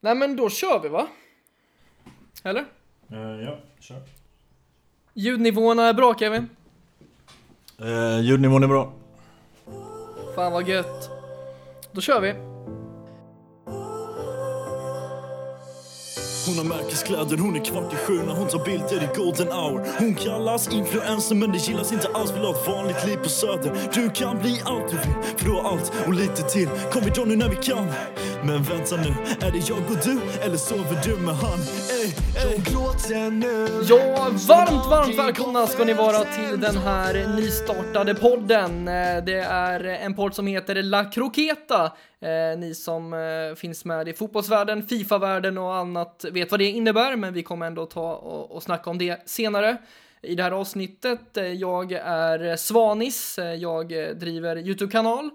Nej men då kör vi va? Eller? Uh, ja, kör. Ljudnivåerna är bra Kevin? Uh, ljudnivån är bra. Fan vad gött. Då kör vi. Hon har märkeskläder, hon är kvart i sju när hon tar bilder i golden hour Hon kallas influencer men det gillas inte alls, vill ha ett vanligt liv på söder Du kan bli allt du vill, för du har allt och lite till Kom vi dra nu när vi kan Men vänta nu, är det jag och du eller sover du med han? Ey, ey. Ja, varmt, varmt välkomna ska ni vara till den här nystartade podden. Eh, Det är en podd som heter La Croqueta. Eh, Ni som eh, finns med i fotbollsvärlden, Fifa-världen och annat vet vad det innebär, men vi kommer ändå ta och, och snacka om det senare i det här avsnittet. Jag är Svanis, jag driver YouTube-kanal.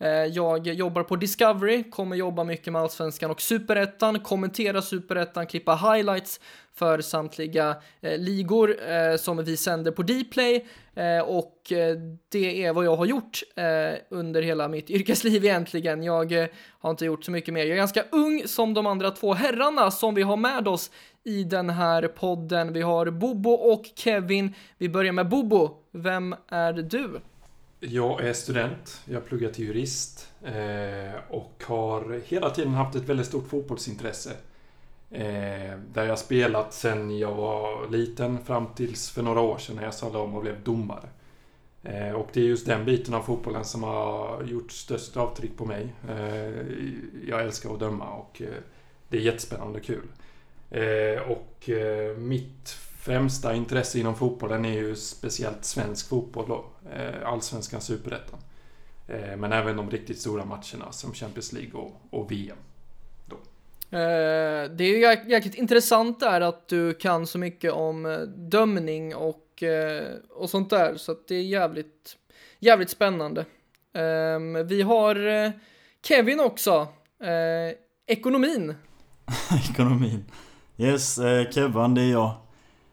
Eh, jag jobbar på Discovery, kommer jobba mycket med Allsvenskan och Superettan, kommentera Superettan, klippa highlights för samtliga eh, ligor eh, som vi sänder på Dplay eh, och eh, det är vad jag har gjort eh, under hela mitt yrkesliv egentligen. Jag har inte gjort så mycket mer. Jag är ganska ung som de andra två herrarna som vi har med oss i den här podden. Vi har Bobo och Kevin. Vi börjar med Bobo. Vem är du? Jag är student, jag pluggar till jurist eh, och har hela tiden haft ett väldigt stort fotbollsintresse. Eh, där jag spelat sedan jag var liten fram tills för några år sedan när jag sadlade om och blev domare. Eh, och det är just den biten av fotbollen som har gjort störst avtryck på mig. Jag älskar att döma och det är jättespännande och kul. Och mitt främsta intresse inom fotbollen är ju speciellt svensk fotboll då. Eh, Allsvenskan, Superettan. Eh, men även de riktigt stora matcherna som Champions League och, och VM. Eh, det är ju jäk- jäkligt intressant där att du kan så mycket om dömning och, och sånt där, så att det är jävligt, jävligt spännande. Ehm, vi har Kevin också, ekonomin. Ekonomin. Yes, Kevvan det är jag.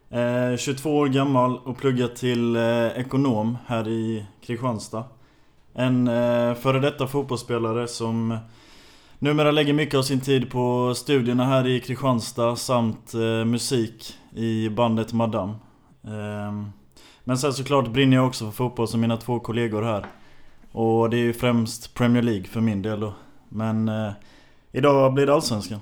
Eh, 22 år gammal och pluggar till eh, ekonom här i Kristianstad. En eh, före detta fotbollsspelare som numera lägger mycket av sin tid på studierna här i Kristianstad samt eh, musik i bandet Madame. Ehm, men sen såklart brinner jag också för fotboll som mina två kollegor här. Och det är ju främst Premier League för min del då. Men eh, idag blir det Allsvenskan.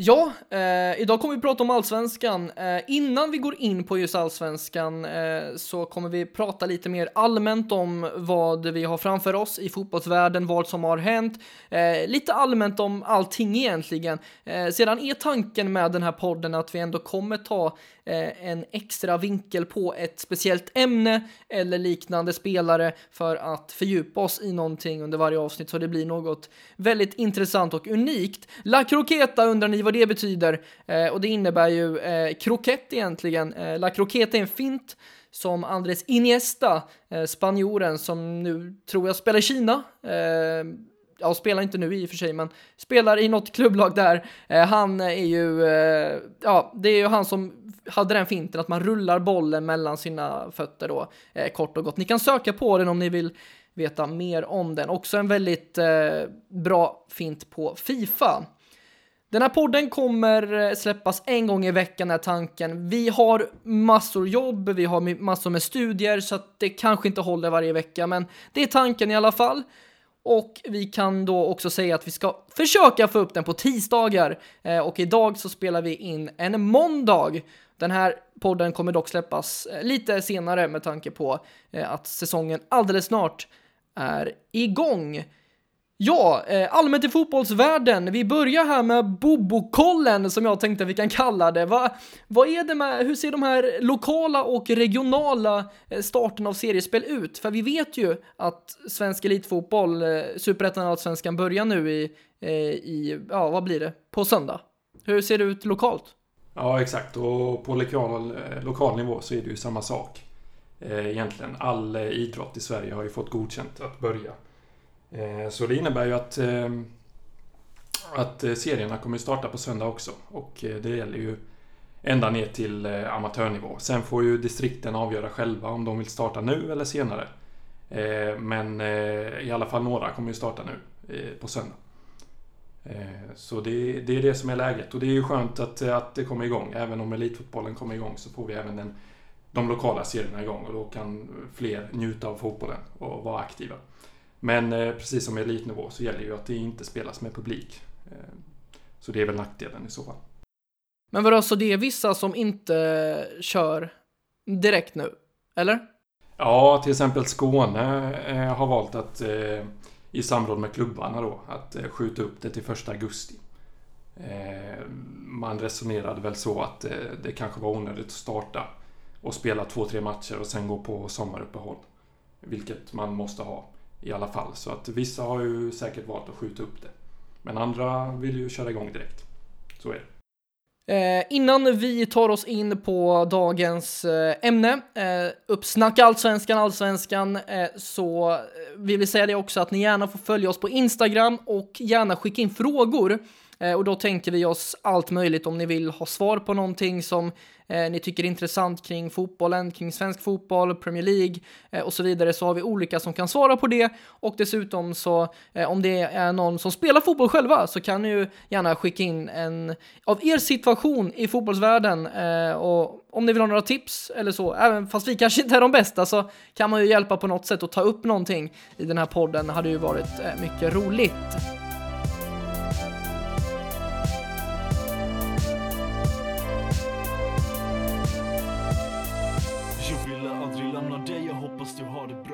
Ja, eh, idag kommer vi prata om allsvenskan. Eh, innan vi går in på just allsvenskan eh, så kommer vi prata lite mer allmänt om vad vi har framför oss i fotbollsvärlden, vad som har hänt, eh, lite allmänt om allting egentligen. Eh, sedan är tanken med den här podden att vi ändå kommer ta Eh, en extra vinkel på ett speciellt ämne eller liknande spelare för att fördjupa oss i någonting under varje avsnitt så det blir något väldigt intressant och unikt. La Croqueta undrar ni vad det betyder eh, och det innebär ju eh, krokett egentligen. Eh, La Croqueta är en fint som Andres Iniesta, eh, spanjoren som nu tror jag spelar i Kina. Eh, ja, spelar inte nu i och för sig, men spelar i något klubblag där. Eh, han är ju, eh, ja, det är ju han som hade den finten att man rullar bollen mellan sina fötter då, eh, kort och gott. Ni kan söka på den om ni vill veta mer om den. Också en väldigt eh, bra fint på Fifa. Den här podden kommer eh, släppas en gång i veckan är tanken. Vi har massor jobb, vi har massor med studier så att det kanske inte håller varje vecka, men det är tanken i alla fall. Och vi kan då också säga att vi ska försöka få upp den på tisdagar. Eh, och idag så spelar vi in en måndag. Den här podden kommer dock släppas eh, lite senare med tanke på eh, att säsongen alldeles snart är igång. Ja, eh, allmänt i fotbollsvärlden. Vi börjar här med Bobokollen som jag tänkte vi kan kalla det. Va, vad är det med, hur ser de här lokala och regionala starten av seriespel ut? För vi vet ju att svensk elitfotboll, superettan och allsvenskan börjar nu i, i, ja vad blir det, på söndag. Hur ser det ut lokalt? Ja, exakt. Och på lokal, eh, lokal nivå så är det ju samma sak. Eh, egentligen. All eh, idrott i Sverige har ju fått godkänt att börja. Så det innebär ju att, att serierna kommer starta på söndag också. Och det gäller ju ända ner till amatörnivå. Sen får ju distrikten avgöra själva om de vill starta nu eller senare. Men i alla fall några kommer ju starta nu på söndag. Eh, så det, det, är det som är läget och det är ju skönt att, att det kommer igång. Även om elitfotbollen kommer igång så får vi även den, de lokala serierna igång och då kan fler njuta av fotbollen och vara aktiva. Men eh, precis som elitnivå så gäller ju att det inte spelas med publik. Eh, så det är väl nackdelen i så fall. Men vadå, så det är vissa som inte kör direkt nu? Eller? Ja, till exempel Skåne har valt att i samråd med klubbarna då att eh, skjuta upp det till första augusti. Eh, man resonerade väl så att eh, det kanske var onödigt att starta och spela två, tre matcher och sen gå på sommaruppehåll. Vilket man måste ha i alla fall. Så att vissa har ju säkert valt att skjuta upp det. Men andra vill ju köra igång direkt. Så är det. Eh, innan vi tar oss in på dagens eh, ämne, eh, uppsnacka allsvenskan, allsvenskan, eh, så eh, vill vi säga det också att ni gärna får följa oss på Instagram och gärna skicka in frågor. Eh, och då tänker vi oss allt möjligt om ni vill ha svar på någonting som eh, ni tycker är intressant kring fotbollen, kring svensk fotboll, Premier League eh, och så vidare så har vi olika som kan svara på det och dessutom så eh, om det är någon som spelar fotboll själva så kan ni ju gärna skicka in en av er situation i fotbollsvärlden eh, och om ni vill ha några tips eller så, även fast vi kanske inte är de bästa så kan man ju hjälpa på något sätt och ta upp någonting i den här podden det hade ju varit eh, mycket roligt.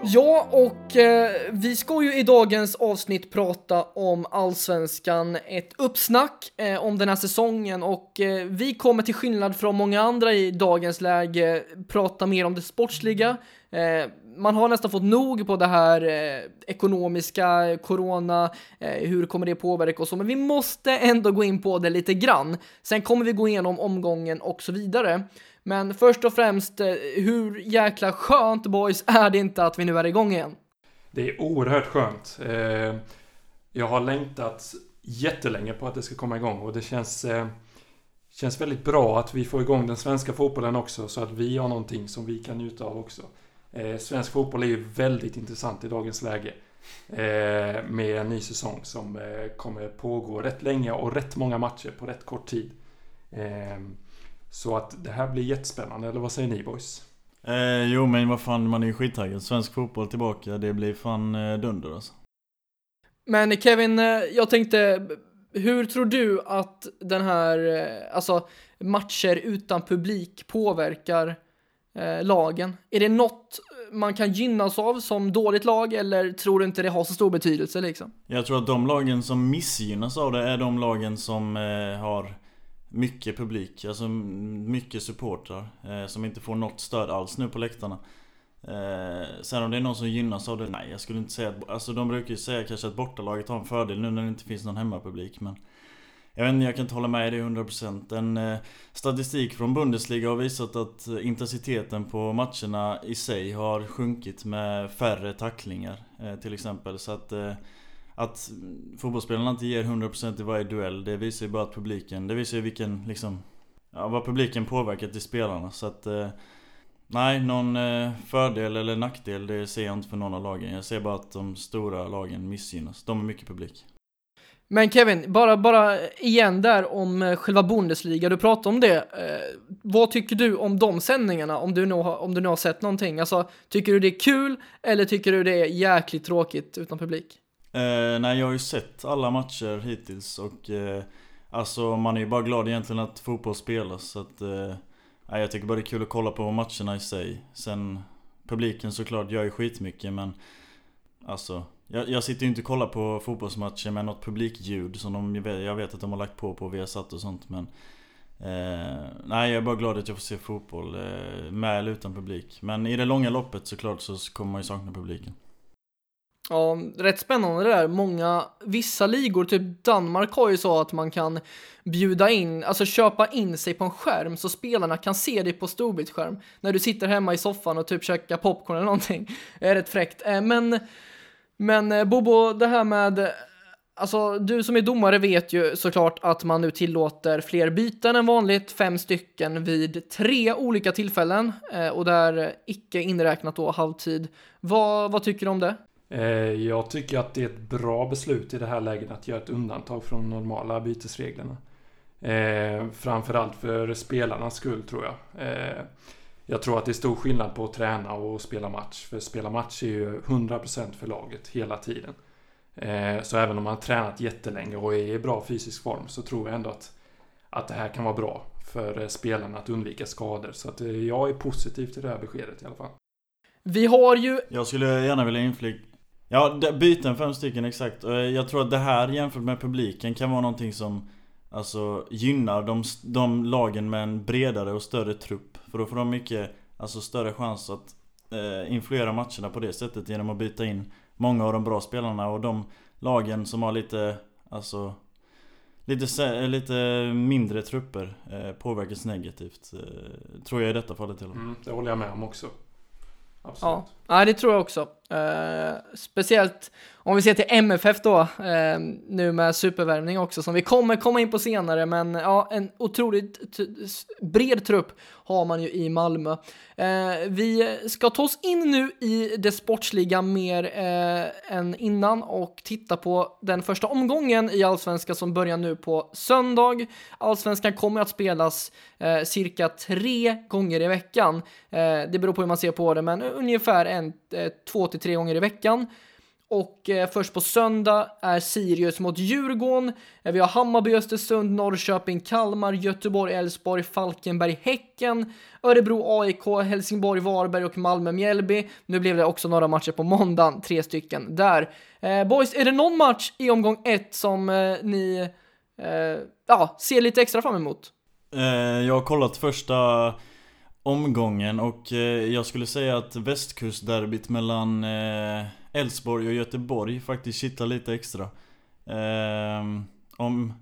Ja, och eh, vi ska ju i dagens avsnitt prata om allsvenskan, ett uppsnack eh, om den här säsongen och eh, vi kommer till skillnad från många andra i dagens läge prata mer om det sportsliga. Eh, man har nästan fått nog på det här eh, ekonomiska, corona, eh, hur kommer det påverka och så, men vi måste ändå gå in på det lite grann. Sen kommer vi gå igenom omgången och så vidare. Men först och främst, eh, hur jäkla skönt boys är det inte att vi nu är igång igen? Det är oerhört skönt. Eh, jag har längtat jättelänge på att det ska komma igång och det känns, eh, känns väldigt bra att vi får igång den svenska fotbollen också så att vi har någonting som vi kan njuta av också. Svensk fotboll är ju väldigt intressant i dagens läge. Med en ny säsong som kommer pågå rätt länge och rätt många matcher på rätt kort tid. Så att det här blir jättespännande, eller vad säger ni boys? Eh, jo men vad fan, man är ju skittaggad. Svensk fotboll tillbaka, det blir fan eh, dunder alltså. Men Kevin, eh, jag tänkte, hur tror du att den här, eh, alltså matcher utan publik påverkar eh, lagen? Är det något man kan gynnas av som dåligt lag eller tror du inte det har så stor betydelse liksom? Jag tror att de lagen som missgynnas av det är de lagen som eh, har mycket publik, alltså mycket supportrar eh, som inte får något stöd alls nu på läktarna. Eh, sen om det är någon som gynnas av det, nej jag skulle inte säga att, alltså de brukar ju säga kanske att bortalaget har en fördel nu när det inte finns någon hemmapublik men jag vet inte, jag kan inte hålla med dig 100% En eh, statistik från Bundesliga har visat att intensiteten på matcherna i sig har sjunkit med färre tacklingar eh, till exempel så att eh, att fotbollsspelarna inte ger 100% i varje duell, det visar ju bara att publiken, det visar ju vilken liksom, ja, vad publiken påverkar till spelarna. Så att, eh, nej, någon eh, fördel eller nackdel det ser jag inte för någon av lagen. Jag ser bara att de stora lagen missgynnas. De har mycket publik. Men Kevin, bara, bara igen där om eh, själva Bundesliga, du pratade om det. Eh, vad tycker du om de sändningarna, om du, nu har, om du nu har sett någonting? Alltså, tycker du det är kul eller tycker du det är jäkligt tråkigt utan publik? Eh, nej, jag har ju sett alla matcher hittills och eh, Alltså man är ju bara glad egentligen att fotboll spelas så att eh, nej, Jag tycker bara det är kul att kolla på matcherna i sig. Sen Publiken såklart gör ju skitmycket men Alltså jag, jag sitter ju inte och kollar på fotbollsmatcher med något publikljud som de, jag vet att de har lagt på på Viasat och sånt men eh, Nej jag är bara glad att jag får se fotboll eh, med eller utan publik. Men i det långa loppet såklart så kommer man ju sakna publiken. Ja, rätt spännande det där. Många, vissa ligor, typ Danmark har ju så att man kan bjuda in, alltså köpa in sig på en skärm så spelarna kan se dig på storbildsskärm när du sitter hemma i soffan och typ käkar popcorn eller någonting. Det är rätt fräckt. Eh, men, men eh, Bobo, det här med Alltså, du som är domare vet ju såklart att man nu tillåter fler byten än vanligt, fem stycken vid tre olika tillfällen eh, och där icke inräknat då halvtid. Vad, vad tycker du om det? Eh, jag tycker att det är ett bra beslut i det här läget att göra ett undantag från de normala bytesreglerna. Eh, framförallt för spelarnas skull tror jag. Eh, jag tror att det är stor skillnad på att träna och spela match. För spela match är ju 100% för laget hela tiden. Eh, så även om man har tränat jättelänge och är i bra fysisk form så tror jag ändå att, att det här kan vara bra för spelarna att undvika skador. Så att jag är positiv till det här beskedet i alla fall. Vi har ju... Jag skulle gärna vilja inflika Ja, byten fem stycken exakt. Jag tror att det här jämfört med publiken kan vara någonting som Alltså gynnar de, de lagen med en bredare och större trupp. För då får de mycket, alltså större chans att eh, influera matcherna på det sättet genom att byta in många av de bra spelarna och de lagen som har lite, alltså Lite, lite mindre trupper eh, påverkas negativt eh, Tror jag i detta fallet till och med. Mm, det håller jag med om också. Absolut. Ja, det tror jag också. Uh, speciellt om vi ser till MFF då, uh, nu med supervärvning också, som vi kommer komma in på senare, men ja, en otroligt bred trupp har man ju i Malmö. Uh, vi ska ta oss in nu i det sportsliga mer än innan och titta på den första omgången i Allsvenskan som börjar nu på söndag. Allsvenskan kommer att spelas cirka tre gånger i veckan. det beror på hur man ser på det, men ungefär en, eh, två till tre gånger i veckan. Och eh, först på söndag är Sirius mot Djurgården. Eh, vi har Hammarby, Östersund, Norrköping, Kalmar, Göteborg, Elfsborg, Falkenberg, Häcken, Örebro, AIK, Helsingborg, Varberg och Malmö, Mjällby. Nu blev det också några matcher på måndagen, tre stycken där. Eh, boys, är det någon match i omgång ett som eh, ni eh, ja, ser lite extra fram emot? Eh, jag har kollat första omgången och eh, jag skulle säga att västkustderbyt mellan eh, Elfsborg och Göteborg faktiskt kittlar lite extra. Ehm, om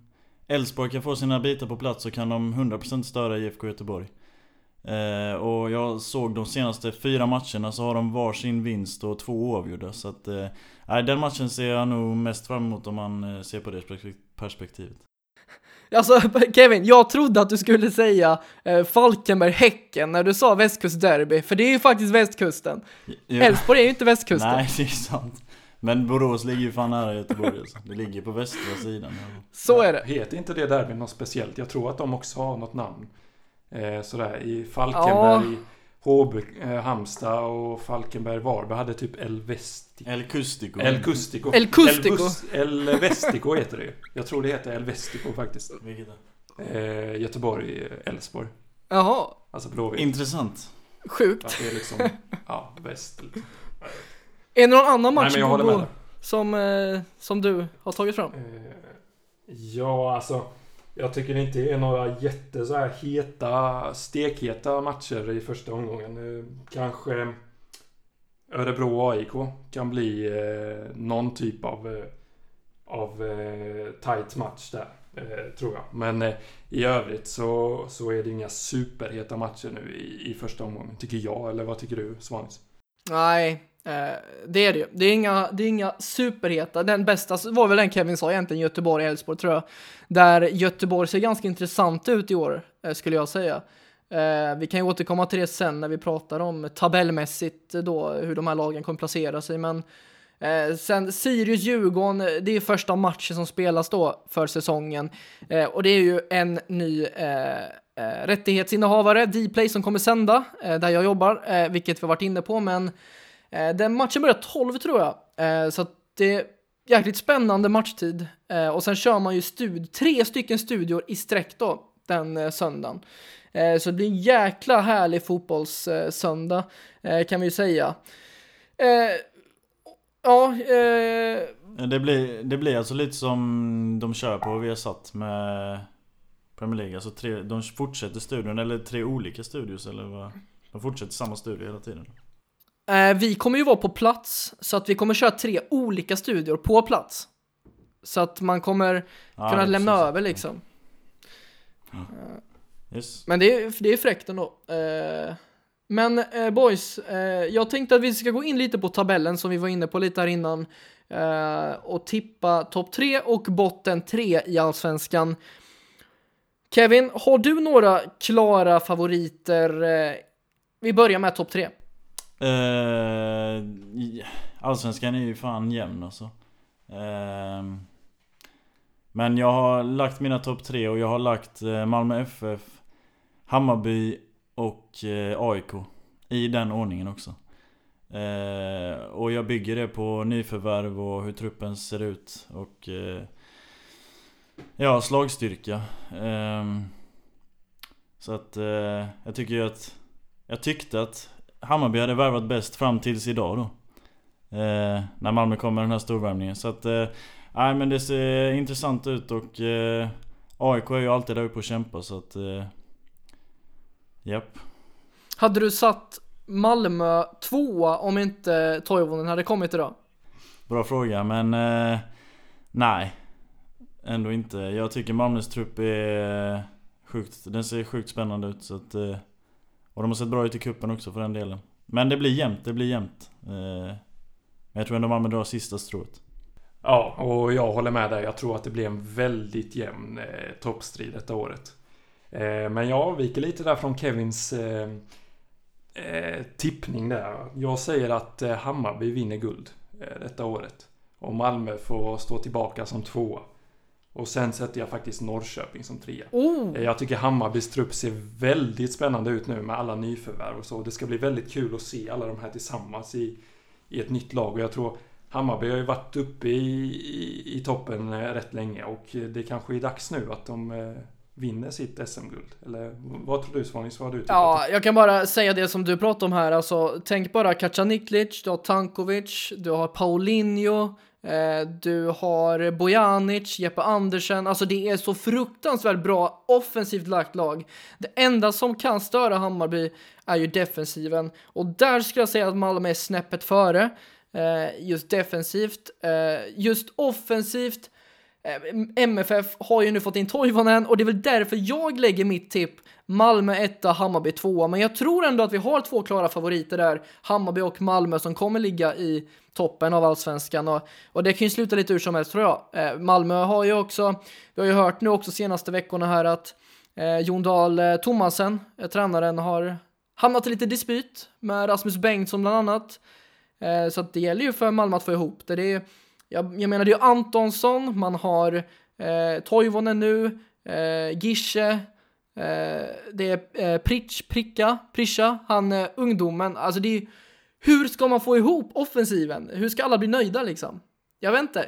Elfsborg kan få sina bitar på plats så kan de 100% störa IFK Göteborg. Eh, och jag såg de senaste fyra matcherna så har de varsin vinst och två oavgjorda. Så att, Nej den matchen ser jag nog mest fram emot om man ser på det perspektivet. Alltså Kevin, jag trodde att du skulle säga eh, Falkenberg-Häcken när du sa västkustderby, för det är ju faktiskt västkusten. Elfsborg är ju inte västkusten. Nej, det är sant. Men Borås ligger ju fan nära Göteborg alltså. Det ligger på västra sidan. Så är det. Heter inte det derbyn något speciellt? Jag tror att de också har något namn. Eh, sådär i Falkenberg. Ja. HB, eh, Halmstad och Falkenberg, Varberg hade typ El Vestico. El Custico. El Custico. El Custico. El, El Vestico heter det ju. Jag tror det heter El Vestico faktiskt. Vilket då? Eh, Göteborg, Älvsborg. Jaha. Alltså Blåvitt. Intressant. Sjukt. Att det är liksom, ja, väst. Är det någon annan match Nej, men jag håller med. som, eh, som du har tagit fram? Eh, ja, alltså. Jag tycker inte det är några jätte så här heta, stekheta matcher i första omgången. Eh, kanske Örebro-AIK kan bli eh, någon typ av, eh, av eh, tight match där. Eh, tror jag. Men eh, i övrigt så, så är det inga superheta matcher nu i, i första omgången. Tycker jag, eller vad tycker du Svanis? Nej, Eh, det är det ju. Det är inga, det är inga superheta. Den bästa var väl den Kevin sa egentligen, Göteborg-Elfsborg tror jag. Där Göteborg ser ganska intressant ut i år, eh, skulle jag säga. Eh, vi kan ju återkomma till det sen när vi pratar om tabellmässigt eh, då, hur de här lagen kommer placera sig. Men eh, sen Sirius-Djurgården, det är första matchen som spelas då för säsongen. Eh, och det är ju en ny eh, eh rättighetsinnehavare, Dplay, som kommer sända eh, där jag jobbar, vilket vi har varit inne på. Men Eh, den matchen börjar 12 tror jag, eh, så det är jäkligt spännande matchtid. Eh, och sen kör man ju stud tre stycken studior i sträck då, den söndagen. Så det blir en jäkla härlig fotbollssöndag kan vi ju säga. Ja, det blir, det blir alltså lite som de kör på vi har satt med Premier League. Alltså tre, de fortsätter studion, eller tre olika studios eller vad? De fortsätter samma studio hela tiden. Eh, vi kommer ju vara på plats, så att vi kommer köra tre olika studior på plats. Så att man kommer kunna lämna över liksom. Ja. Yes. Men det är, det är fräckt ändå. Eh, men eh, boys, eh, jag tänkte att vi ska gå in lite på tabellen som vi var inne på lite här innan. Eh, och tippa topp tre och botten tre i Allsvenskan. Kevin, har du några klara favoriter? Eh, vi börjar med topp tre. Eh, Allsvenskan är ju fan jämn alltså. Eh, men jag har lagt mina topp tre och jag har lagt Malmö FF, Hammarby och eh, AIK. I den ordningen också. Eh, och jag bygger det på nyförvärv och hur truppen ser ut och eh, Ja, slagstyrka. Eh, så att eh, jag tycker ju att Jag tyckte att Hammarby hade värvat bäst fram tills idag då. Eh, när Malmö kom med den här storvärmningen. Så att eh, Nej men det ser intressant ut och eh, AIK är ju alltid där uppe och kämpar så att eh, Japp. Hade du satt Malmö tvåa om inte Toivonen hade kommit idag? Bra fråga men eh, Nej Ändå inte. Jag tycker Malmös trupp är sjukt, den ser sjukt spännande ut så att eh, Och de har sett bra ut i kuppen också för den delen. Men det blir jämnt, det blir jämnt. Eh, Men jag tror ändå Malmö drar sista strået. Ja, och jag håller med dig. Jag tror att det blir en väldigt jämn eh, toppstrid detta året. Eh, men jag avviker lite där från Kevins eh, eh, tippning där. Jag säger att Hammarby vinner guld detta året. Och Malmö får stå tillbaka som tvåa. Och sen sätter jag faktiskt Norrköping som trea. Eh, Jag tycker Hammarbys trupp ser väldigt spännande ut nu med alla nyförvärv och så. Det ska bli väldigt kul att se alla de här tillsammans i, i ett nytt lag. Och jag tror Hammarby har ju varit uppe i, i, i toppen rätt länge och det kanske är dags nu att de vinner sitt SM-guld. Eller vad tror du Svanis? Vad du tyckt? Ja, jag kan bara säga det som du pratar om här. Alltså, tänk bara Kacaniklic, du har Tankovic, du har Paulinho, eh, du har Bojanic, Jeppe Andersen. Alltså det är så fruktansvärt bra offensivt lagt lag. Det enda som kan störa Hammarby är ju defensiven. Och där skulle jag säga att Malmö är snäppet före. Eh, just defensivt. Eh, just offensivt. Eh, MFF har ju nu fått in Toivonen och det är väl därför jag lägger mitt tipp Malmö 1, Hammarby 2. Men jag tror ändå att vi har två klara favoriter där, Hammarby och Malmö, som kommer ligga i toppen av allsvenskan. Och, och det kan ju sluta lite hur som helst tror jag. Eh, Malmö har ju också, vi har ju hört nu också senaste veckorna här att eh, Jon Dahl eh, Tomasen, eh, tränaren, har hamnat i lite dispyt med Rasmus Bengtsson bland annat. Eh, så att det gäller ju för Malmö att få ihop det. det är, jag, jag menar, det är Antonsson, man har eh, Toivonen nu, eh, Gische, eh, det är eh, Pritch, Pricka, Prischa, han eh, ungdomen. Alltså det är hur ska man få ihop offensiven? Hur ska alla bli nöjda liksom? Jag vet inte.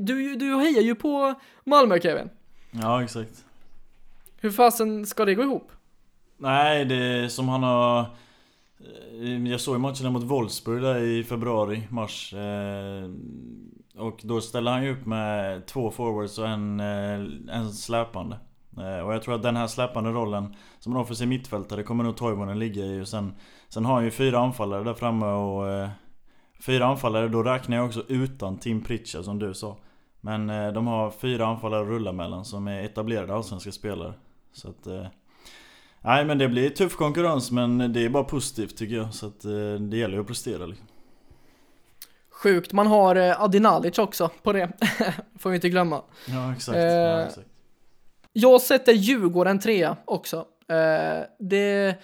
Du, du hejar ju på Malmö Kevin. Ja exakt. Hur fasen ska det gå ihop? Nej, det är som han har... eh, Jag såg matchen mot Wolfsburg där i februari, mars. Och då ställer han ju upp med två forwards och en, eh, en släpande. Eh, och jag tror att den här släpande rollen som en offensiv mittfältare kommer nog Toivonen ligga i. Och sen, sen har han ju fyra anfallare där framme och... eh, Fyra anfallare, då räknar jag också utan Tim Pritchard som du sa. Men eh, de har fyra anfallare att rulla mellan som är etablerade allsvenska spelare. Så att... eh, Nej men det blir tuff konkurrens men det är bara positivt tycker jag. Så att eh, det gäller ju att prestera liksom. Sjukt, man har eh, Adinalic också på det. Får vi inte glömma. Ja exakt. Eh, ja, exakt. Jag sätter Djurgården trea också. Eh, det,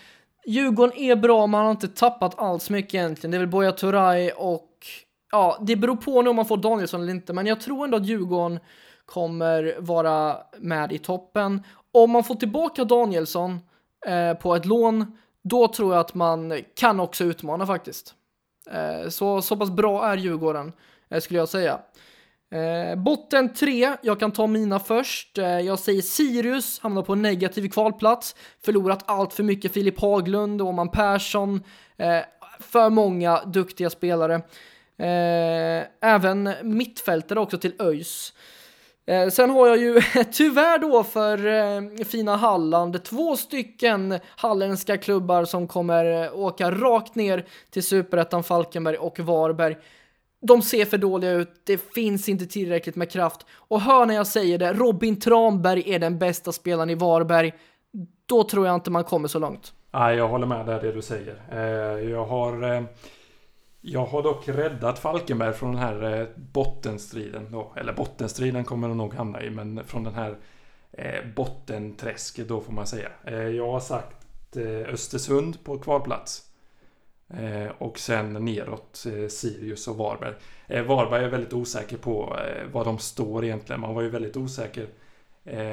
Djurgården är bra, man har inte tappat alls mycket egentligen. Det är väl Buya Turay och ja, det beror på nu om man får Danielsson eller inte, men jag tror ändå att Djurgården kommer vara med i toppen. Om man får tillbaka Danielsson eh, på ett lån, då tror jag att man kan också utmana faktiskt. Eh, så, så pass bra är Djurgården, eh, skulle jag säga. Eh, botten tre, jag kan ta mina först. Jag säger Sirius, hamnar på en negativ kvalplats. Förlorat allt för mycket Filip Haglund, Åman Persson. För många duktiga spelare. Även mittfältare också till ÖIS. Eh, sen har jag ju tyvärr då för eh, fina Halland två stycken halländska klubbar som kommer eh, åka rakt ner till Superettan Falkenberg och Varberg. De ser för dåliga ut, det finns inte tillräckligt med kraft. Och hör när jag säger det, Robin Tranberg är den bästa spelaren i Varberg. Då tror jag inte man kommer så långt. Nej, jag håller med där det du säger. Eh, Jag har... Eh, jag har dock räddat Falkenberg från den här eh, bottenstriden då. Eller bottenstriden kommer de nog hamna i, men från den här eh, bottenträsket då får man säga. Eh, jag har sagt Östersund på kvalplats. Och sen neråt Sirius och Varberg. Varberg är väldigt osäker på var vad de står egentligen. Man var ju väldigt osäker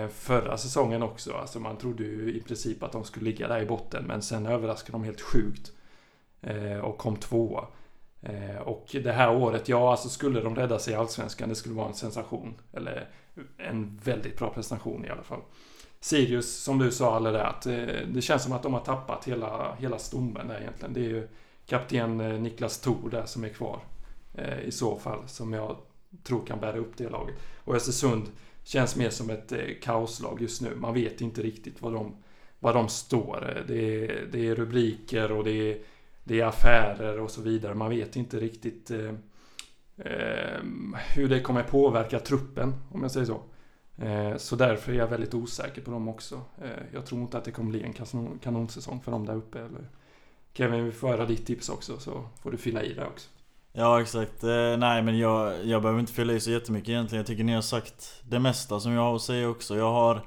förra säsongen också. Alltså man trodde ju i princip att de skulle ligga där i botten. Men sen överraskade de helt sjukt. Och kom tvåa. Eh, och det här året, ja alltså skulle de rädda sig i Allsvenskan, det skulle vara en sensation. Eller en väldigt bra prestation i alla fall. Sirius, som du sa alldeles att eh, det känns som att de har tappat hela, hela stommen där egentligen. Det är ju kapten eh, Niklas Thor där som är kvar. I så fall, som jag tror kan bära upp det laget. Och Östersund känns mer som ett kaoslag just nu. Man vet inte riktigt vad de, vad de står. Det är, det är rubriker och det är, det är affärer och så vidare. Man vet inte riktigt eh, eh, hur det kommer påverka truppen, om jag säger så. Eh, så därför är jag väldigt osäker på dem också. Eh, jag tror inte att det kommer bli en kanon, kanonsäsong för dem där uppe. Eller Kevin, vi får höra ditt tips också så får du fylla i det också. Ja exakt, eh, nej men jag, jag behöver inte fylla i så jättemycket egentligen. Jag tycker ni har sagt det mesta som jag har att säga också. Jag har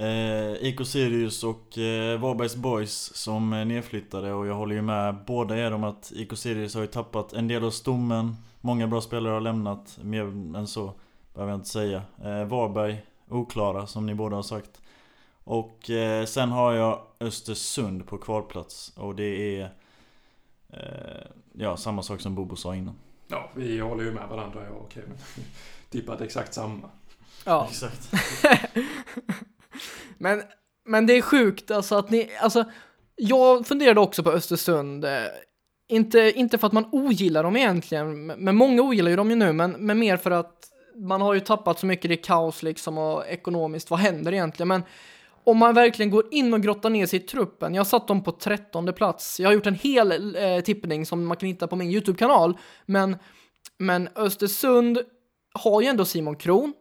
eh, IK Sirius och eh, Varbergs Boys som är nedflyttade och jag håller ju med båda er om att IK Sirius har ju tappat en del av stommen. Många bra spelare har lämnat, mer än så behöver jag inte säga. Eh, Varberg, oklara som ni båda har sagt. Och eh, sen har jag Östersund på kvalplats och det är eh, Ja, samma sak som Bobo sa innan. Ja, vi håller ju med varandra jag och Kevin. Tippat exakt samma. Ja. Exakt. men, men det är sjukt alltså att ni, alltså jag funderade också på Östersund. Eh, inte, inte för att man ogillar dem egentligen, men många ogillar ju dem ju nu, men, men mer för att man har ju tappat så mycket, det är kaos liksom och ekonomiskt, vad händer egentligen? Men om man verkligen går in och grottar ner sig i truppen, jag satt dem på trettonde plats. Jag har gjort en hel eh, tippning som man kan hitta på min YouTube-kanal, men, men Östersund har ju ändå Simon Kron,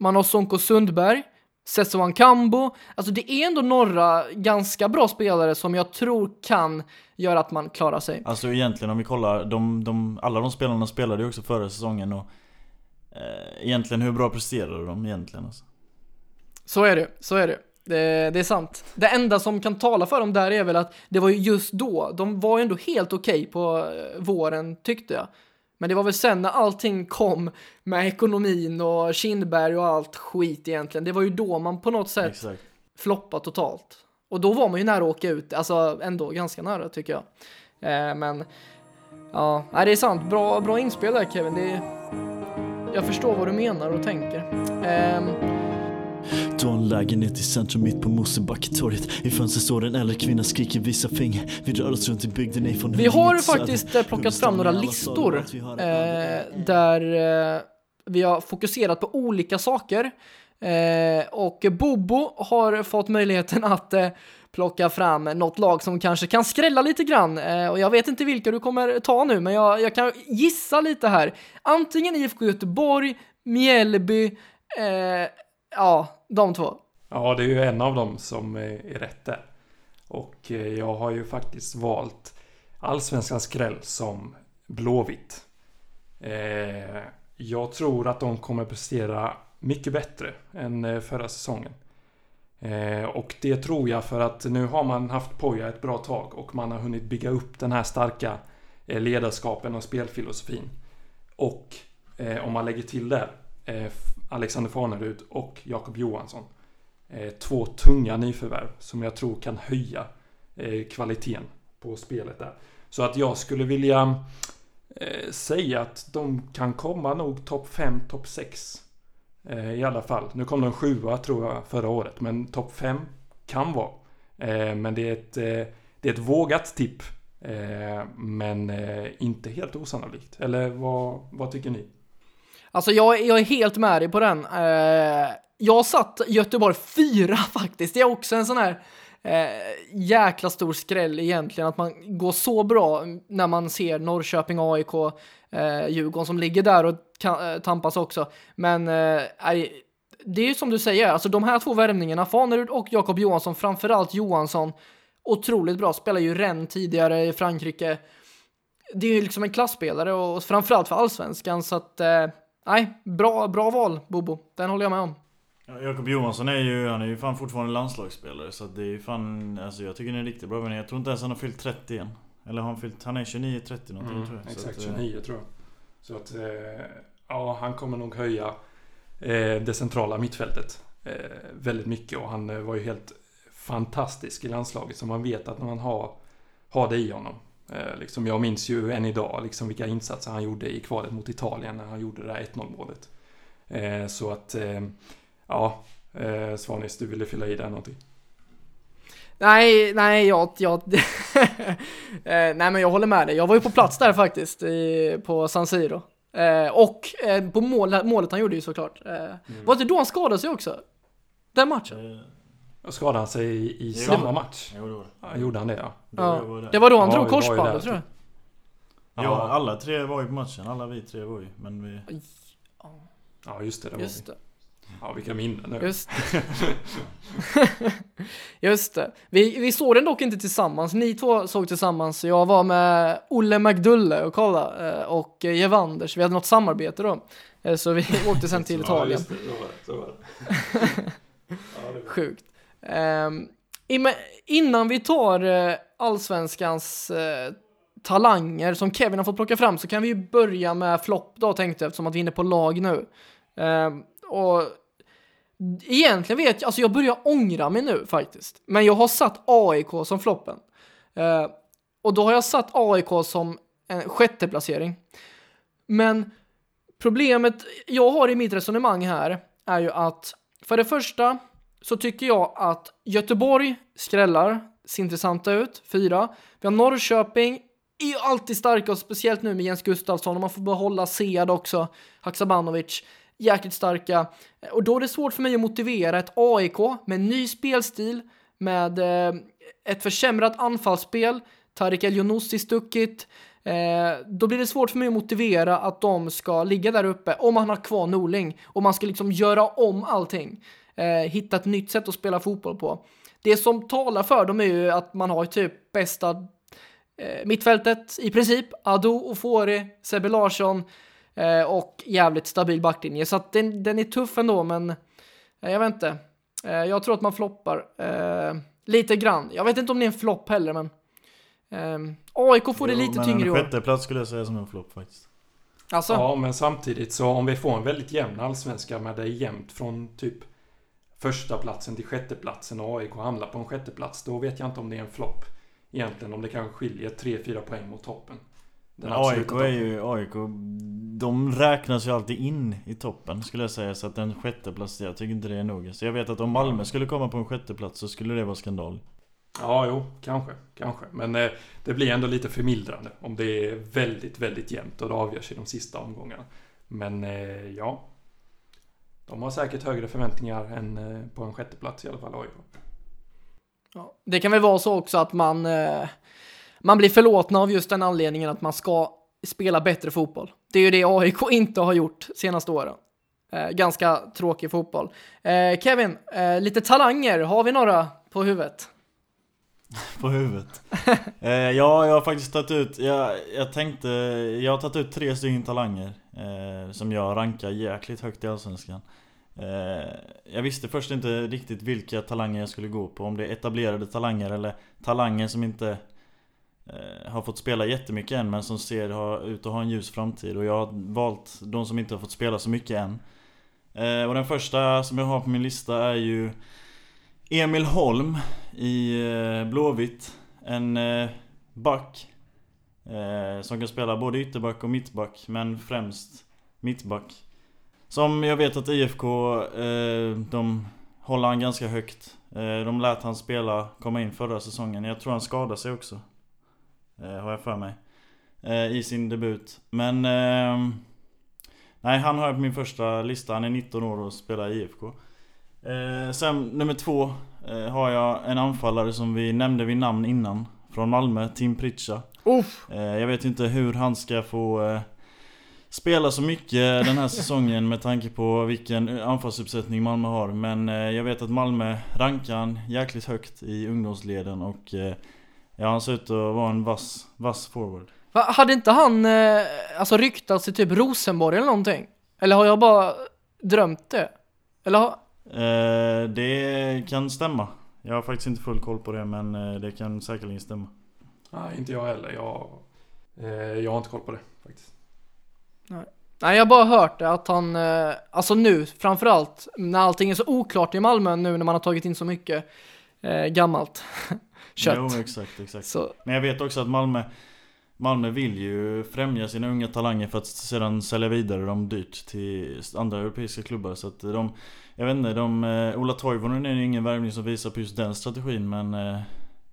man har Sonko Sundberg, Sessoan Kambo, alltså det är ändå några ganska bra spelare som jag tror kan göra att man klarar sig. Alltså egentligen om vi kollar, de, de, alla de spelarna spelade ju också förra säsongen och eh, egentligen hur bra presterade de egentligen? Alltså? Så är det, så är det. Det, det, är sant. Det enda som kan tala för dem där är väl att det var ju just då, de var ju ändå helt okej okay på eh, våren tyckte jag. Men det var väl sen när allting kom med ekonomin och Kindberg och allt skit egentligen. Det var ju då man på något sätt Exakt. floppade totalt. Och då var man ju nära att åka ut, alltså ändå ganska nära tycker jag. Eh, men ja, nej, det är sant. Bra, bra inspel där Kevin. Det är, jag förstår vad du menar och tänker. Um, du har en lägenhet i centrum mitt på Mosebacketorget I fönstret står en äldre kvinna skriker visa finger Vi rör oss runt i bygden ej från Vi har faktiskt eh, plockat fram några listor eh, där eh, vi har fokuserat på olika saker eh, och Bobo har fått möjligheten att eh, plocka fram något lag som kanske kan skrälla lite grann. Eh, och jag vet inte vilka du kommer ta nu, men jag, jag kan gissa lite här. Antingen IFK Göteborg, Mjällby, eh, ja, de två. Ja, det är ju en av dem som är, rätt där. Och eh, jag har ju faktiskt valt Allsvenskans skräll som Blåvitt. Eh, jag tror att de kommer prestera mycket bättre än eh, förra säsongen. Och det tror jag för att nu har man haft Poja ett bra tag och man har hunnit bygga upp den här starka ledarskapen och spelfilosofin. Och om man lägger till där Alexander Farnerud och Jakob Johansson. Eh, två tunga nyförvärv som jag tror kan höja eh, kvaliteten på spelet där. Så att jag skulle vilja eh, säga att de kan komma nog topp 5, topp 6 I alla fall. Nu kom de sjua tror jag förra året. Men topp 5 kan vara. Men det är ett, det är ett vågat tipp. Men inte helt osannolikt. Eller vad, vad tycker ni? Alltså jag, jag är helt med dig på den. Eh, jag satt Göteborg 4 faktiskt. Det är också en sån här eh, jäkla stor skräll egentligen att man går så bra när man ser Norrköping, AIK, eh, Djurgården som ligger där och kan, eh, tampas också. Men eh, det är ju som du säger, alltså de här två värvningarna, Fanerud och Jakob Johansson, framförallt Johansson, otroligt bra, spelar ju Rennes tidigare i Frankrike. Det är ju liksom en klassspelare och framförallt för allsvenskan så att eh, nej, bra, bra val Bobo, den håller jag med om. Jakob Johansson är ju, han är ju fan fortfarande landslagsspelare så det är ju fan, alltså jag tycker det är riktigt bra men jag tror inte ens han har fyllt 30 än. Eller har han fyllt, han är 29-30 någonting Mm, tror jag. Så exakt, att, eh, 29 tror jag. Så att, eh, ja, han kommer nog höja eh, det centrala mittfältet eh, väldigt mycket och han eh, var ju helt fantastisk i landslaget så man vet att man har, har det i honom. Eh, liksom jag minns ju än idag liksom vilka insatser han gjorde i kvalet mot Italien när han gjorde det där 1-0 målet. Eh, så att, eh, ja, eh, Svanis, du ville fylla i där någonting? Nej, nej, jag... jag nej, men jag håller med dig. Jag var ju på plats där faktiskt, i, på San Siro. Eh, och eh, på mål, målet han gjorde ju såklart. Eh, Var det då han skadade sig också? Den matchen? Och skadade han sig i, i Jo. samma match? Jo, då. Ja, gjorde han det ja. Ja. Det var då han Ja, drog korsbandet tror jag. Ja, alla tre var ju på matchen. Alla vi tre var ju. Men vi... Ja, just det. det var Just vi. det. Ja, vilka minnen nu. Just Just det. Vi, vi såg den dock inte tillsammans. Ni två såg tillsammans. Jag var med Olle McDulle och kolla eh, och eh, Jeff Anders. Vi hade något samarbete då. Eh, Så vi åkte sen till Ja, Italien. just det. Så var det. Så var det. Ja, det var... Sjukt. Ehm, innan vi tar eh, allsvenskans eh, talanger som Kevin har fått plocka fram så kan vi ju börja med flopp då tänkte jag eftersom att vi är inne på lag nu. Ehm, och egentligen vet jag, alltså jag börjar ångra mig nu faktiskt. Men jag har satt AIK som floppen. Eh, och då har jag satt AIK som en sjätte placering. Men problemet jag har i mitt resonemang här är ju att för det första så tycker jag att Göteborg skrällar, ser intressanta ut, fyra. Vi har Norrköping, är ju alltid starka och speciellt nu med Jens Gustafsson och man får behålla Sead också, Haksabanovic, jäkligt starka. Och då är det svårt för mig att motivera ett AIK med ny spelstil, med eh, ett försämrat anfallsspel, Tarik El stuckit, Eh, då blir det svårt för mig att motivera att de ska ligga där uppe om man har kvar Norling och man ska liksom göra om allting. Eh, hitta ett nytt sätt att spela fotboll på. Det som talar för dem är ju att man har typ bästa eh, mittfältet i princip. Ado, Ofori, Sebbe Larsson eh, och jävligt stabil backlinje. Så att den, den är tuff ändå, men eh, jag vet inte. Eh, jag tror att man floppar eh, lite grann. Jag vet inte om det är en flopp heller, men AIK får det Jo, lite men tyngre i år. sjätte plats skulle jag säga som en flopp faktiskt. Alltså, Ja, men samtidigt så om vi får en väldigt jämn allsvenska med det är jämnt från typ första platsen till sjätte platsen och AIK hamnar på en sjätte plats då vet jag inte om det är en flopp. Egentligen om det kanske skiljer 3-4 poäng mot toppen. Den AIK är toppen. ju, AIK, de räknas ju alltid in i toppen skulle jag säga. Så att en sjätte plats, jag tycker inte det är nog. Så jag vet att om Malmö skulle komma på en sjätte plats så skulle det vara skandal. Ja, jo, kanske, kanske. Men eh, det blir ändå lite förmildrande om det är väldigt, väldigt jämnt och det avgörs i de sista omgångarna. Men eh, ja, de har säkert högre förväntningar än eh, på en sjätteplats i alla fall, AIK. ja. det kan väl vara så också att man, eh, man blir förlåtna av just den anledningen att man ska spela bättre fotboll. Det är ju det AIK inte har gjort senaste åren. Eh, ganska tråkig fotboll. Kevin, lite talanger, har vi några på huvudet? På huvudet. eh, ja, jag har faktiskt tagit ut, jag, jag tänkte, jag har tagit ut tre stycken talanger. Eh, som jag rankar jäkligt högt i Allsvenskan. Eh, jag visste först inte riktigt vilka talanger jag skulle gå på. Om det är etablerade talanger eller talanger som inte eh, har fått spela jättemycket än men som ser ut att ha en ljus framtid. Och jag har valt de som inte har fått spela så mycket än. Eh, och den första som jag har på min lista är ju Emil Holm i Blåvitt. En back. Som kan spela både ytterback och mittback, men främst mittback. Som jag vet att IFK, eh, de håller han ganska högt. Eh, de lät han spela, komma in förra säsongen. Jag tror han skadade sig också. Eh, har jag för mig. Eh, I sin debut. Men... ehm, nej, han har jag på min första lista. Han är 19 år och spelar i IFK. Eh, sen nummer två eh, har jag en anfallare som vi nämnde vid namn innan. Från Malmö, Tim Pritcha. Uff. Eh, jag vet inte hur han ska få eh, spela så mycket den här säsongen med tanke på vilken anfallsuppsättning Malmö har. Men eh, jag vet att Malmö rankar han jäkligt högt i ungdomsleden och eh, ja, han ser ut att vara en vass, vass forward. Va, hade inte han eh, alltså ryktats i typ Rosenborg eller någonting? Eller har jag bara drömt det? Eller har... Eh, det kan stämma. Jag har faktiskt inte full koll på det men det kan säkerligen stämma. Nej, inte jag heller. Jag, eh, jag har inte koll på det faktiskt. Nej, jag har bara hört det att han, eh, alltså nu framförallt, när allting är så oklart i Malmö nu när man har tagit in så mycket eh, gammalt kött. Jo, exakt, exakt. Så, Men jag vet också att Malmö Malmö vill ju främja sina unga talanger för att sedan sälja vidare dem dyrt till andra europeiska klubbar så att de Jag vet inte, de, eh, Ola Toivonen är ju ingen värvning som visar på just den strategin men eh,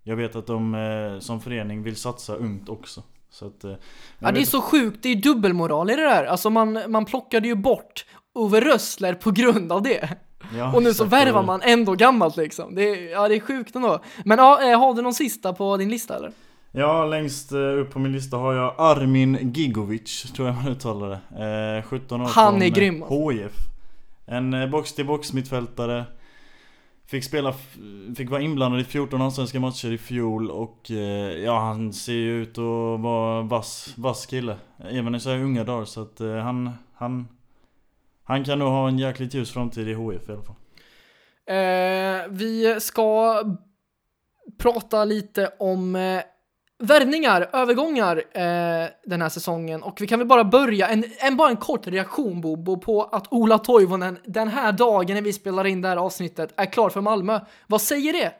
Jag vet att de som förening vill satsa ungt också så att, eh, ja, det är så sjukt, det är dubbelmoral i det där. Alltså man, man plockade ju bort Ove Rössler på grund av det. ja, Och nu så värvar man ändå gammalt liksom. Det är, ja, det är sjukt ändå. Men ja, eh, har du någon sista på din lista eller? Ja, längst eh, upp på min lista har jag Armin Gigovic, tror jag man uttalar det. Eh, 17 år Han är grym, alltså. HIF. En box-till-box mittfältare. Fick spela, fick vara inblandad i 14 allsvenska matcher i fjol och eh, ja, han ser ju ut att vara vass, vass kille. Även i så här unga dagar så att eh, han, han, han kan nog ha en jäkligt ljus framtid i HIF i alla fall. Eh, vi ska prata lite om eh, värvningar, övergångar eh, den här säsongen. Och vi kan väl bara börja, en, en, bara en kort reaktion Bobo på att Ola Toivonen den här dagen när vi spelar in det här avsnittet är klar för Malmö. Vad säger det?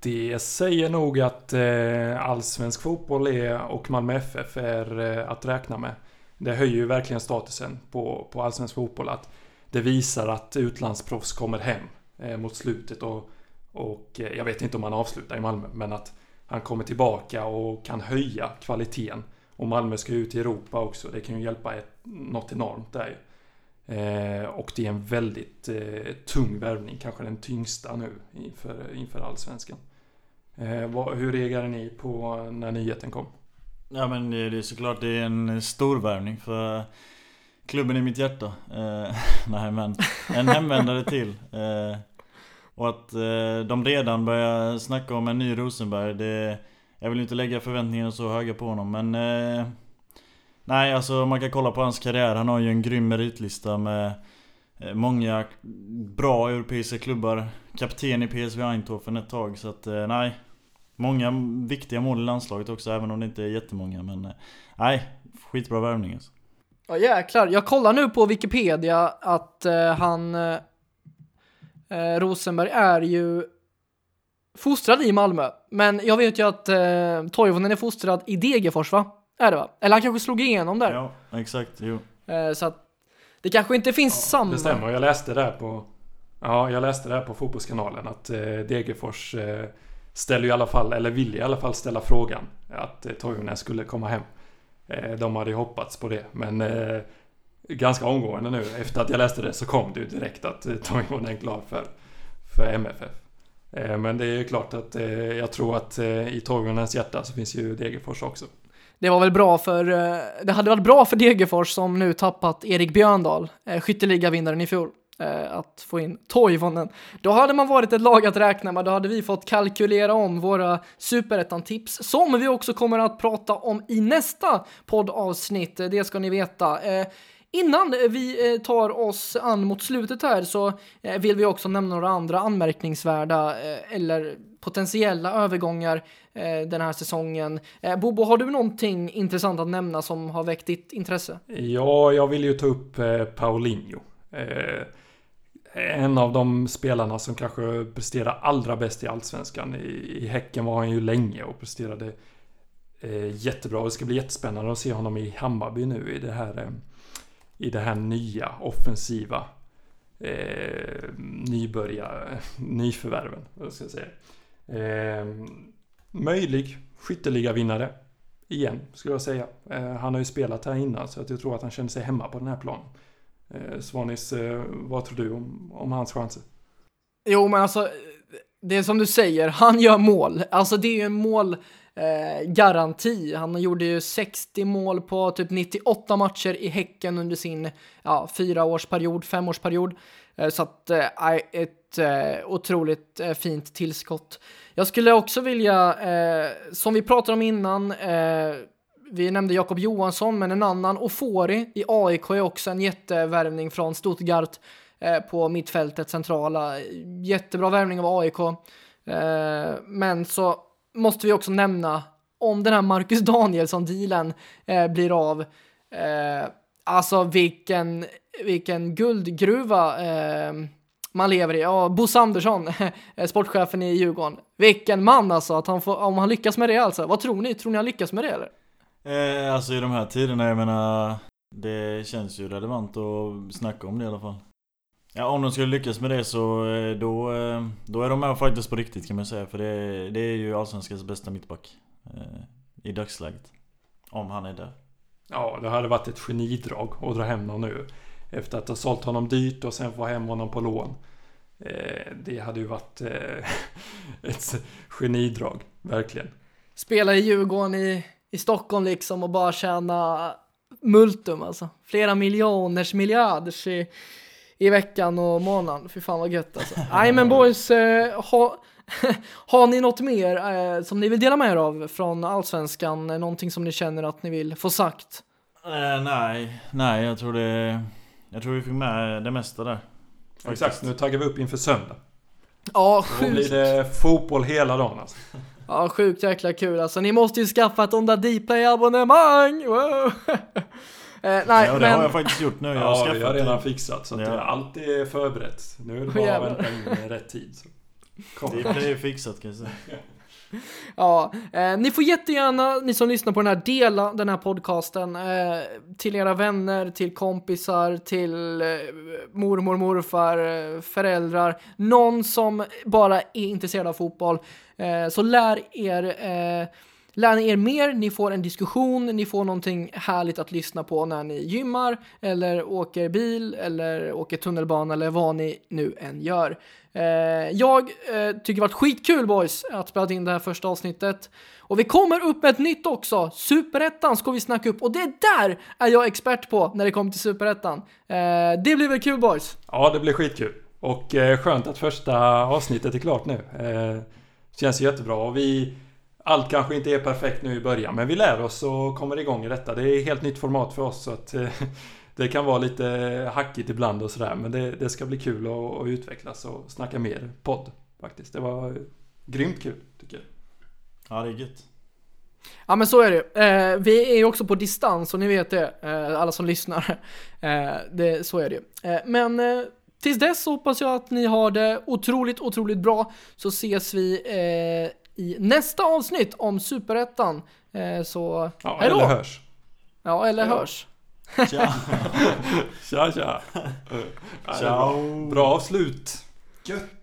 Det säger nog att eh, allsvensk fotboll är, och Malmö FF är eh, att räkna med. Det höjer ju verkligen statusen på, på allsvensk fotboll att det visar att utlandsproffs kommer hem eh, mot slutet och, och eh, jag vet inte om man avslutar i Malmö men att han kommer tillbaka och kan höja kvaliteten. Och Malmö ska ut i Europa också. Det kan ju hjälpa ett, något enormt där ju. Eh, och det är en väldigt eh, tung värvning, kanske den tyngsta nu inför, inför allsvenskan. Eh, vad, hur reagerade ni på när nyheten kom? Ja men det det är såklart det är en stor värvning för klubben i mitt hjärta. Eh, nej men en hemvändare till. Eh, och att eh, de redan börjar snacka om en ny Rosenberg. Det, jag vill inte lägga förväntningarna så höga på honom men eh, Nej alltså man kan kolla på hans karriär. Han har ju en grym meritlista med eh, Många bra europeiska klubbar. Kapten i PSV Eindhoven ett tag så att eh, nej. Många viktiga mål i landslaget också även om det inte är jättemånga men eh, Nej, skitbra värvning alltså. Ja jäklar, jag kollar nu på Wikipedia att eh, han eh, eh, Rosenberg är ju fostrad i Malmö. Men jag vet ju att eh, Toivonen är fostrad i Degerfors va? Är det va? Eller han kanske slog igenom där. Ja, exakt, jo. Eh, så att det kanske inte finns samma. Det stämmer, jag läste där på Ja, jag läste där på Fotbollskanalen att eh, Degerfors eh, ställer ju i alla fall, eller vill i alla fall ställa frågan att eh, Toivonen skulle komma hem. Eh, de hade ju hoppats på det, men eh, ganska omgående nu efter att jag läste det så kom det ju direkt att eh, Tommy Toivonen är klar för, för MFF. Eh, men det är ju klart att eh, jag tror att i Toivonens hjärta så finns ju Degerfors också. Det var väl bra för, det hade varit bra för Degerfors som nu tappat Erik Björndal, skytteligavinnaren i fjol, att få in Toivonen. Då hade man varit ett lag att räkna med, då hade vi fått kalkylera om våra superettan-tips, som vi också kommer att prata om i nästa poddavsnitt, det ska ni veta. Innan vi eh, tar oss an mot slutet här så eh, vill vi också nämna några andra anmärkningsvärda eh, eller potentiella övergångar den här säsongen. Bobo, har du någonting intressant att nämna som har väckt ditt intresse? Ja, jag vill ju ta upp Paulinho. En av de spelarna som kanske presterar allra bäst i Allsvenskan. I, Häcken var han ju länge och presterade jättebra. Det ska bli jättespännande att se honom i Hammarby nu i det här, i det här nya offensiva eh, nybörja, nyförvärven. Ska jag säga. Eh, möjlig skytteligavinnare igen, skulle jag säga. Eh, han har ju spelat här innan så att jag tror att han känner sig hemma på den här planen. Eh, Svanis, eh, vad tror du om, om hans chanser? Jo, men alltså, det är som du säger, han gör mål. Alltså det är ju en mål eh, garanti. Han gjorde ju 60 mål på typ 98 matcher i Häcken under sin ja, fyraårsperiod, femårsperiod. Eh, så att eh, ett eh, otroligt eh, fint tillskott. Jag skulle också vilja, eh, som vi pratade om innan, eh, vi nämnde Jakob Johansson, men en annan, Ofori i AIK är också en jättevärvning från Stuttgart eh, på mittfältet centrala. Jättebra värvning av AIK. Eh, men så måste vi också nämna om den här Marcus Danielsson-dealen eh, blir av. Eh, alltså vilken, vilken guldgruva eh, man lever i. Ja, Bosse Andersson, sportchefen i Djurgården. Vilken man alltså, att han får, om han lyckas med det alltså. Vad tror ni? Tror ni han lyckas med det eller? Eh, alltså i de här tiderna, jag menar Det känns ju relevant att snacka om det i alla fall Ja om de skulle lyckas med det så eh, då, eh, då är de med och fightas på riktigt kan man säga. För det, det är ju Allsvenskans bästa mittback eh, I dagsläget. Om han är där. Ja, det hade varit ett genidrag att dra hem honom nu. Efter att ha sålt honom dyrt och sen få hem honom på lån. Det hade ju varit ett genidrag, verkligen. Spela i Djurgården i i Stockholm liksom och bara tjäna multum alltså. Flera miljoners miljarders i, i veckan och månaden. Fy fan vad gött alltså. Nej men boys, eh, ha, har ni något mer eh, som ni vill dela med er av från Allsvenskan? Någonting som ni känner att ni vill få sagt? Eh, nej, nej jag tror det... Jag tror vi fick med det mesta där. Faktiskt. Exakt, nu taggar vi upp inför söndag. Ja, sjukt. Då blir det fotboll hela dagen alltså. Ja, sjukt jäkla kul alltså. Ni måste ju skaffa ett Onda Dplay-abonnemang! Wow. Eh, nej, ja, det men... har jag faktiskt gjort nu. Jag har ja, vi har redan det. fixat. Så att ja. allt är förberett. Nu är det bara att vänta in rätt tid. Så. Dplay är fixat kan jag säga. Ja, eh, ni får jättegärna, ni som lyssnar på den här, dela den här podcasten eh, till era vänner, till kompisar, till eh, mormor, morfar, eh, föräldrar, någon som bara är intresserad av fotboll. Eh, så lär er eh, Lär ni er mer, ni får en diskussion, ni får någonting härligt att lyssna på när ni gymmar eller åker bil eller åker tunnelbana eller vad ni nu än gör. Eh, jag eh, tycker det varit skitkul boys att spela in det här första avsnittet. Och vi kommer upp med ett nytt också. Superettan ska vi snacka upp och det där är jag expert på när det kommer till Superettan. Eh, det blir väl kul boys? Ja, det blir skitkul. Och eh, skönt att första avsnittet är klart nu. Eh, känns jättebra och vi allt kanske inte är perfekt nu i början, men vi lär oss och kommer igång i detta. Det är helt nytt format för oss, så att eh, det kan vara lite hackigt ibland och sådär, men det, det, ska bli kul att, att utvecklas och snacka mer podd faktiskt. Det var grymt kul, tycker jag. Ja, det är gött. Ja men så är det eh, Vi är ju också på distans och ni vet det, eh, alla som lyssnar. Eh, det, så är det ju. Eh, men eh, tills dess så hoppas jag att ni har det otroligt, otroligt bra. Så ses vi eh, i nästa avsnitt om Superettan. Eh, så ja, hejdå! Eller hörs. Ja, eller ja. hörs. Tja! tja, tja! Ciao! Bra avslut! Gött!